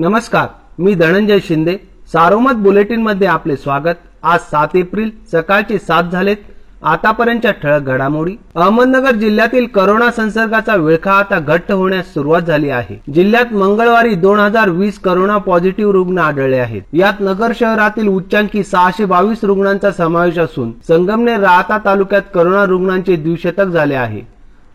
नमस्कार मी धनंजय शिंदे. सारोमत बुलेटिनमध्ये आपले स्वागत. आज सात एप्रिल सकाळचे सात झालेत. आतापर्यंतच्या ठळक घडामोडी. अहमदनगर जिल्ह्यातील करोना संसर्गाचा विळखा आता घट्ट होण्यास सुरुवात झाली आहे. जिल्ह्यात मंगळवारी दोन हजार वीस करोना पॉझिटिव्ह रुग्ण आढळले आहेत. यात नगर शहरातील उच्चांकी सहाशे बावीस रुग्णांचा समावेश असून संगमनेर राहता तालुक्यात करोना रुग्णांचे द्विशतक झाले आहे.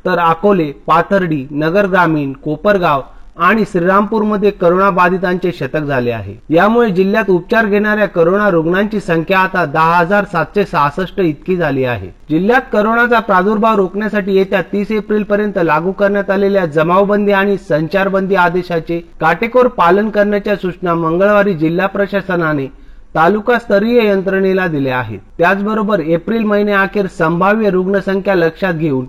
तर अकोले पाथर्डी नगर ग्रामीण कोपरगाव आणि श्रीरामपूरमध्ये करोना बाधितांचे शतक झाले आहे. यामुळे जिल्ह्यात उपचार घेणाऱ्या करोना रुग्णांची संख्या आता दहा हजार सातशे सहासष्ट इतकी झाली आहे. जिल्ह्यात करोनाचा प्रादुर्भाव रोखण्यासाठी येत्या तीस एप्रिल पर्यंत लागू करण्यात आलेल्या जमावबंदी आणि संचारबंदी आदेशाचे काटेकोर पालन करण्याच्या सूचना मंगळवारी जिल्हा प्रशासनाने तालुका स्तरीय यंत्रणेला दिल्या आहेत. त्याचबरोबर एप्रिल महिन्याअखेर संभाव्य रुग्णसंख्या लक्षात घेऊन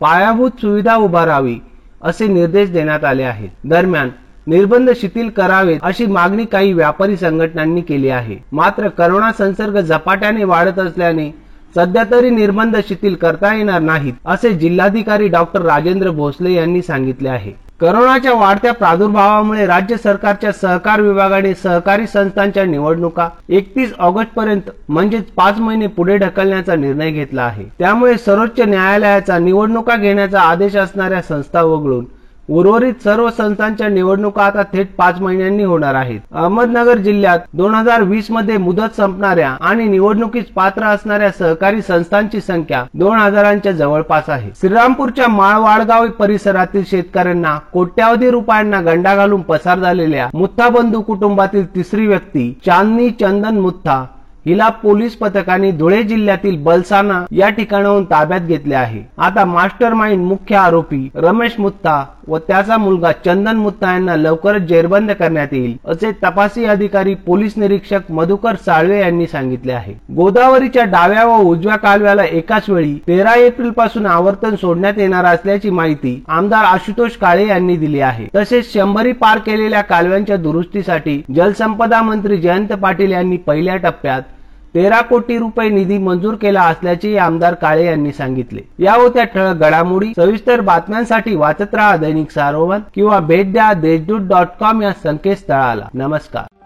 पायाभूत सुविधा उभारावी असे निर्देश देण्यात आले आहेत. दरम्यान निर्बंध शिथिल करावेत अशी मागणी काही व्यापारी संघटनांनी केली आहे. मात्र करोना संसर्ग झपाट्याने वाढत असल्याने सध्या तरी निर्बंध शिथिल करता येणार नाहीत असे जिल्हाधिकारी डॉक्टर राजेंद्र भोसले यांनी सांगितले आहे. करोनाच्या वाढत्या प्रादुर्भावामुळे राज्य सरकारच्या सहकार विभागाने सहकारी संस्थांच्या निवडणुका एकतीस ऑगस्ट पर्यंत म्हणजेच पाच महिने पुढे ढकलण्याचा निर्णय घेतला आहे. त्यामुळे सर्वोच्च न्यायालयाचा निवडणुका घेण्याचा आदेश असणाऱ्या संस्था वगळून उर्वरित सर्व संस्थांच्या निवडणुका आता थेट पाच महिन्यांनी होणार आहेत. अहमदनगर जिल्ह्यात दोन हजार वीसमध्ये मुदत संपणाऱ्या आणि निवडणुकीस पात्र असणाऱ्या सहकारी संस्थांची संख्या दोन हजारांच्या जवळपास आहे. श्रीरामपूरच्या माळवाडगाव परिसरातील शेतकऱ्यांना कोट्यावधी रुपयांना गंडा घालून पसार झालेल्या मुत्था बंधू कुटुंबातील तिसरी व्यक्ती चांदनी चंदन मुत्था हिला पोलीस पथकाने धुळे जिल्ह्यातील बलसाना या ठिकाणाहून ताब्यात घेतले आहे. आता मास्टर माइंड मुख्य आरोपी रमेश मुत्ता व त्याचा मुलगा चंदन मुत्ता यांना लवकरच जेरबंद करण्यात येईल असे तपासी अधिकारी पोलीस निरीक्षक मधुकर साळवे यांनी सांगितले आहे. गोदावरीच्या डाव्या व उजव्या कालव्याला एकाच वेळी तेरा एप्रिलपासून आवर्तन सोडण्यात येणार असल्याची माहिती आमदार आशुतोष काळे यांनी दिली आहे. तसेच शंभरी पार केलेल्या कालव्यांच्या दुरुस्तीसाठी जलसंपदा मंत्री जयंत पाटील यांनी पहिल्या टप्प्यात तेरा कोटी रुपये निधी मंजूर केला असल्याचे आमदार काळे यांनी सांगितले. या होत्या ठळक घडामोडी सविस्तर बातम्यांसाठी वाचत राहा दैनिक सारोवन किंवा भेट द्या देशदूत डॉट कॉम या संकेतस्थळाला. नमस्कार.